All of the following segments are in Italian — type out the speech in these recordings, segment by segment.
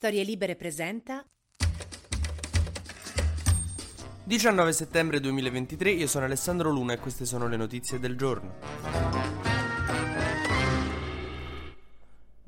Storie Libere presenta 19 settembre 2023, io sono Alessandro Luna e queste sono le notizie del giorno.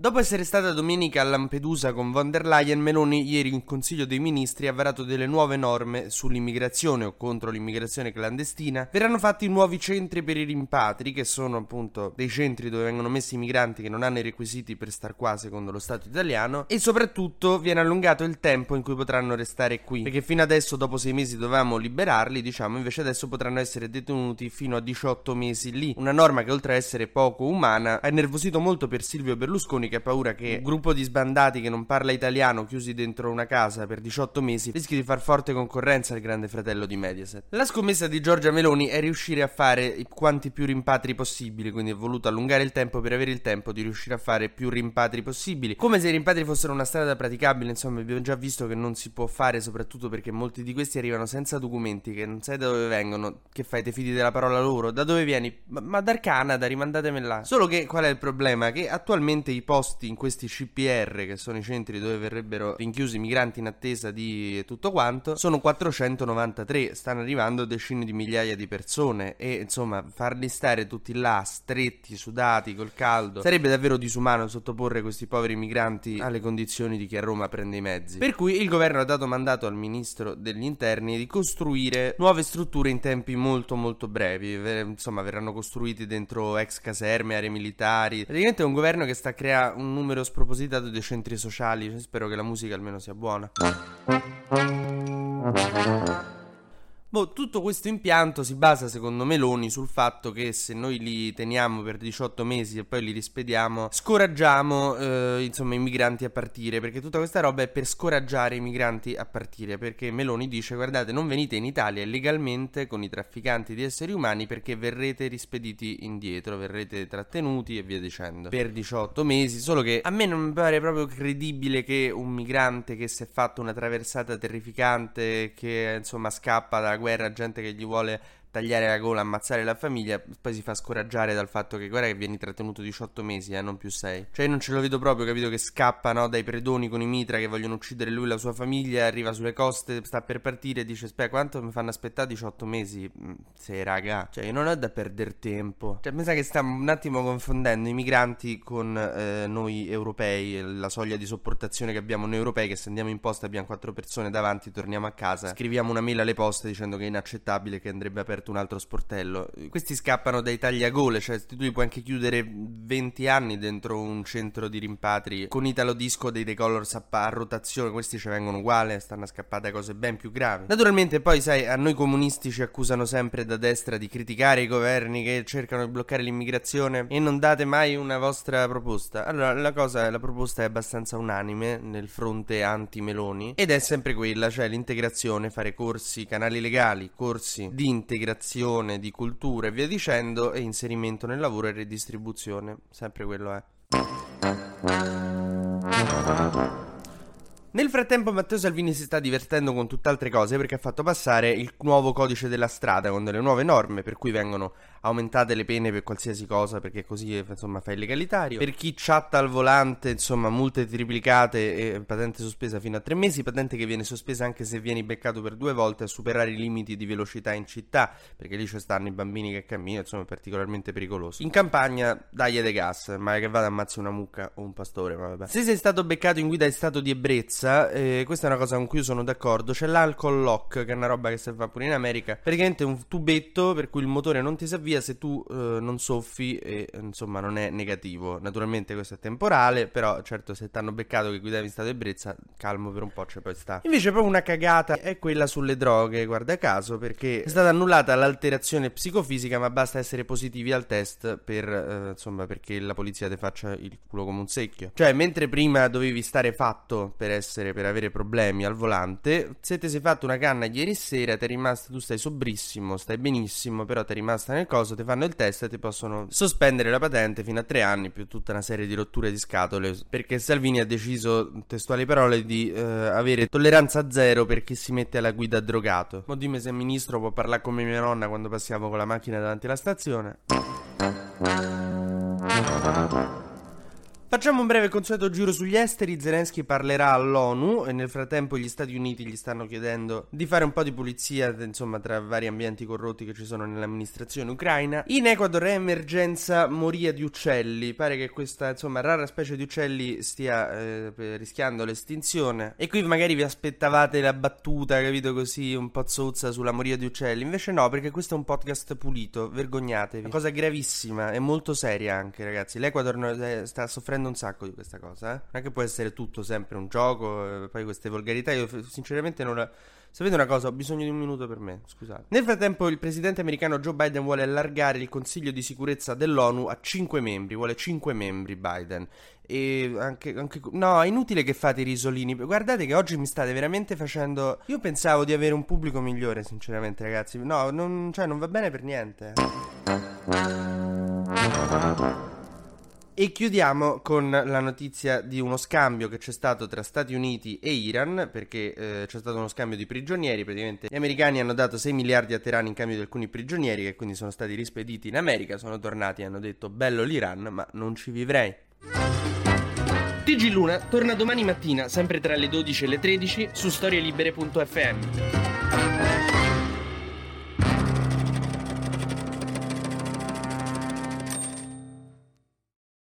Dopo essere stata domenica a Lampedusa con von der Leyen, Meloni ieri in Consiglio dei Ministri ha varato delle nuove norme sull'immigrazione o contro l'immigrazione clandestina. Verranno fatti nuovi centri per i rimpatri, che sono appunto dei centri dove vengono messi i migranti che non hanno i requisiti per star qua secondo lo Stato italiano e soprattutto viene allungato il tempo in cui potranno restare qui, perché fino adesso dopo sei mesi dovevamo liberarli, diciamo, invece adesso potranno essere detenuti fino a 18 mesi lì. Una norma che oltre a essere poco umana ha innervosito molto per Silvio Berlusconi che ha paura che un gruppo di sbandati che non parla italiano chiusi dentro una casa per 18 mesi rischi di far forte concorrenza al grande fratello di Mediaset. La scommessa di Giorgia Meloni è riuscire a fare quanti più rimpatri possibili, quindi ha voluto allungare il tempo per avere il tempo di riuscire a fare più rimpatri possibili. Come se i rimpatri fossero una strada praticabile, insomma, abbiamo già visto che non si può fare, soprattutto perché molti di questi arrivano senza documenti, che non sai da dove vengono, che fai, te fidi della parola loro, da dove vieni? Ma, ma dal Canada, rimandatemi là. Solo che qual è il problema? Che attualmente i posti posti in questi CPR, che sono i centri dove verrebbero rinchiusi migranti in attesa di tutto quanto, sono 493. Stanno arrivando decine di migliaia di persone e insomma farli stare tutti là, stretti, sudati, col caldo, sarebbe davvero disumano sottoporre questi poveri migranti alle condizioni di chi a Roma prende i mezzi. Per cui il governo ha dato mandato al ministro degli interni di costruire nuove strutture in tempi molto molto brevi. Insomma, verranno costruiti dentro ex caserme, aree militari. Praticamente è un governo che sta creando un numero spropositato di centri sociali. Spero che la musica almeno sia buona. Boh, tutto questo impianto si basa secondo Meloni sul fatto che se noi li teniamo per 18 mesi e poi li rispediamo, scoraggiamo eh, insomma i migranti a partire, perché tutta questa roba è per scoraggiare i migranti a partire, perché Meloni dice guardate non venite in Italia illegalmente con i trafficanti di esseri umani perché verrete rispediti indietro, verrete trattenuti e via dicendo, per 18 mesi, solo che a me non mi pare proprio credibile che un migrante che si è fatto una traversata terrificante, che insomma scappa da guerra, gente che gli vuole tagliare la gola, ammazzare la famiglia, poi si fa scoraggiare dal fatto che guarda che vieni trattenuto 18 mesi, eh, non più 6. Cioè io non ce lo vedo proprio, capito, che scappa, no, dai predoni con i mitra che vogliono uccidere lui e la sua famiglia, arriva sulle coste, sta per partire dice, aspetta, quanto mi fanno aspettare 18 mesi? Mm, sei raga, cioè io non ho da perdere tempo. Cioè mi sa che stiamo un attimo confondendo i migranti con eh, noi europei, la soglia di sopportazione che abbiamo noi europei, che se andiamo in posta abbiamo quattro persone davanti, torniamo a casa, scriviamo una mail alle poste dicendo che è inaccettabile, che andrebbe aperto aperto un altro sportello. Questi scappano dai tagliagole, cioè tu li puoi anche chiudere 20 anni dentro un centro di rimpatri con Italo Disco dei Decolors a, a rotazione, questi ci vengono uguali, stanno a scappare da cose ben più gravi. Naturalmente poi sai, a noi comunisti ci accusano sempre da destra di criticare i governi che cercano di bloccare l'immigrazione e non date mai una vostra proposta. Allora, la cosa, la proposta è abbastanza unanime nel fronte anti-Meloni ed è sempre quella, cioè l'integrazione, fare corsi, canali legali, corsi di integrazione integrazione di cultura e via dicendo e inserimento nel lavoro e redistribuzione, sempre quello è. Nel frattempo Matteo Salvini si sta divertendo con tutt'altre cose perché ha fatto passare il nuovo codice della strada con delle nuove norme per cui vengono aumentate le pene per qualsiasi cosa perché così insomma fa illegalitario. Per chi chatta al volante, insomma, multe triplicate e patente sospesa fino a tre mesi, patente che viene sospesa anche se vieni beccato per due volte a superare i limiti di velocità in città, perché lì ci stanno i bambini che camminano, insomma, è particolarmente pericoloso. In campagna dai de gas, ma che vada ammazzi una mucca o un pastore, ma vabbè. Se sei stato beccato in guida in stato di ebbrezza, eh, questa è una cosa con cui sono d'accordo, c'è l'alcol lock, che è una roba che si fa pure in America, praticamente un tubetto per cui il motore non ti si avvia via se tu eh, non soffi e insomma non è negativo. Naturalmente questo è temporale, però certo se ti hanno beccato che guidavi in stato di ebbrezza, calmo per un po' c'è poi sta. Invece proprio una cagata è quella sulle droghe, guarda caso, perché è stata annullata l'alterazione psicofisica, ma basta essere positivi al test per eh, insomma perché la polizia ti faccia il culo come un secchio. Cioè, mentre prima dovevi stare fatto per essere per avere problemi al volante, se ti sei fatto una canna ieri sera, ti è rimasta tu stai sobrissimo, stai benissimo, però ti è rimasta nel coso, ti fanno il test e ti possono sospendere la patente fino a tre anni più tutta una serie di rotture di scatole perché Salvini ha deciso, testuali parole, di eh, avere tolleranza zero per chi si mette alla guida drogato. Ma dimmi se il ministro può parlare come mia nonna quando passiamo con la macchina davanti alla stazione. Facciamo un breve consueto giro sugli esteri. Zelensky parlerà all'ONU e nel frattempo gli Stati Uniti gli stanno chiedendo di fare un po' di pulizia, insomma, tra vari ambienti corrotti che ci sono nell'amministrazione ucraina. In Ecuador è emergenza moria di uccelli. Pare che questa, insomma, rara specie di uccelli stia eh, rischiando l'estinzione. E qui magari vi aspettavate la battuta, capito così, un po' zozza sulla moria di uccelli. Invece no, perché questo è un podcast pulito, vergognatevi. Una cosa gravissima e molto seria anche, ragazzi. L'Ecuador eh, sta soffrendo un sacco di questa cosa, eh. Che può essere tutto sempre un gioco, eh, poi queste volgarità, io sinceramente non. Sapete una cosa? Ho bisogno di un minuto per me, scusate. Nel frattempo il presidente americano Joe Biden vuole allargare il Consiglio di sicurezza dell'ONU a 5 membri, vuole 5 membri Biden. E anche, anche, No, è inutile che fate i risolini. Guardate che oggi mi state veramente facendo... Io pensavo di avere un pubblico migliore, sinceramente ragazzi. No, non, cioè, non va bene per niente. E chiudiamo con la notizia di uno scambio che c'è stato tra Stati Uniti e Iran, perché eh, c'è stato uno scambio di prigionieri, praticamente gli americani hanno dato 6 miliardi a Teheran in cambio di alcuni prigionieri che quindi sono stati rispediti in America, sono tornati e hanno detto bello l'Iran, ma non ci vivrei. TG Luna torna domani mattina, sempre tra le 12 e le 13, su storielibere.fm.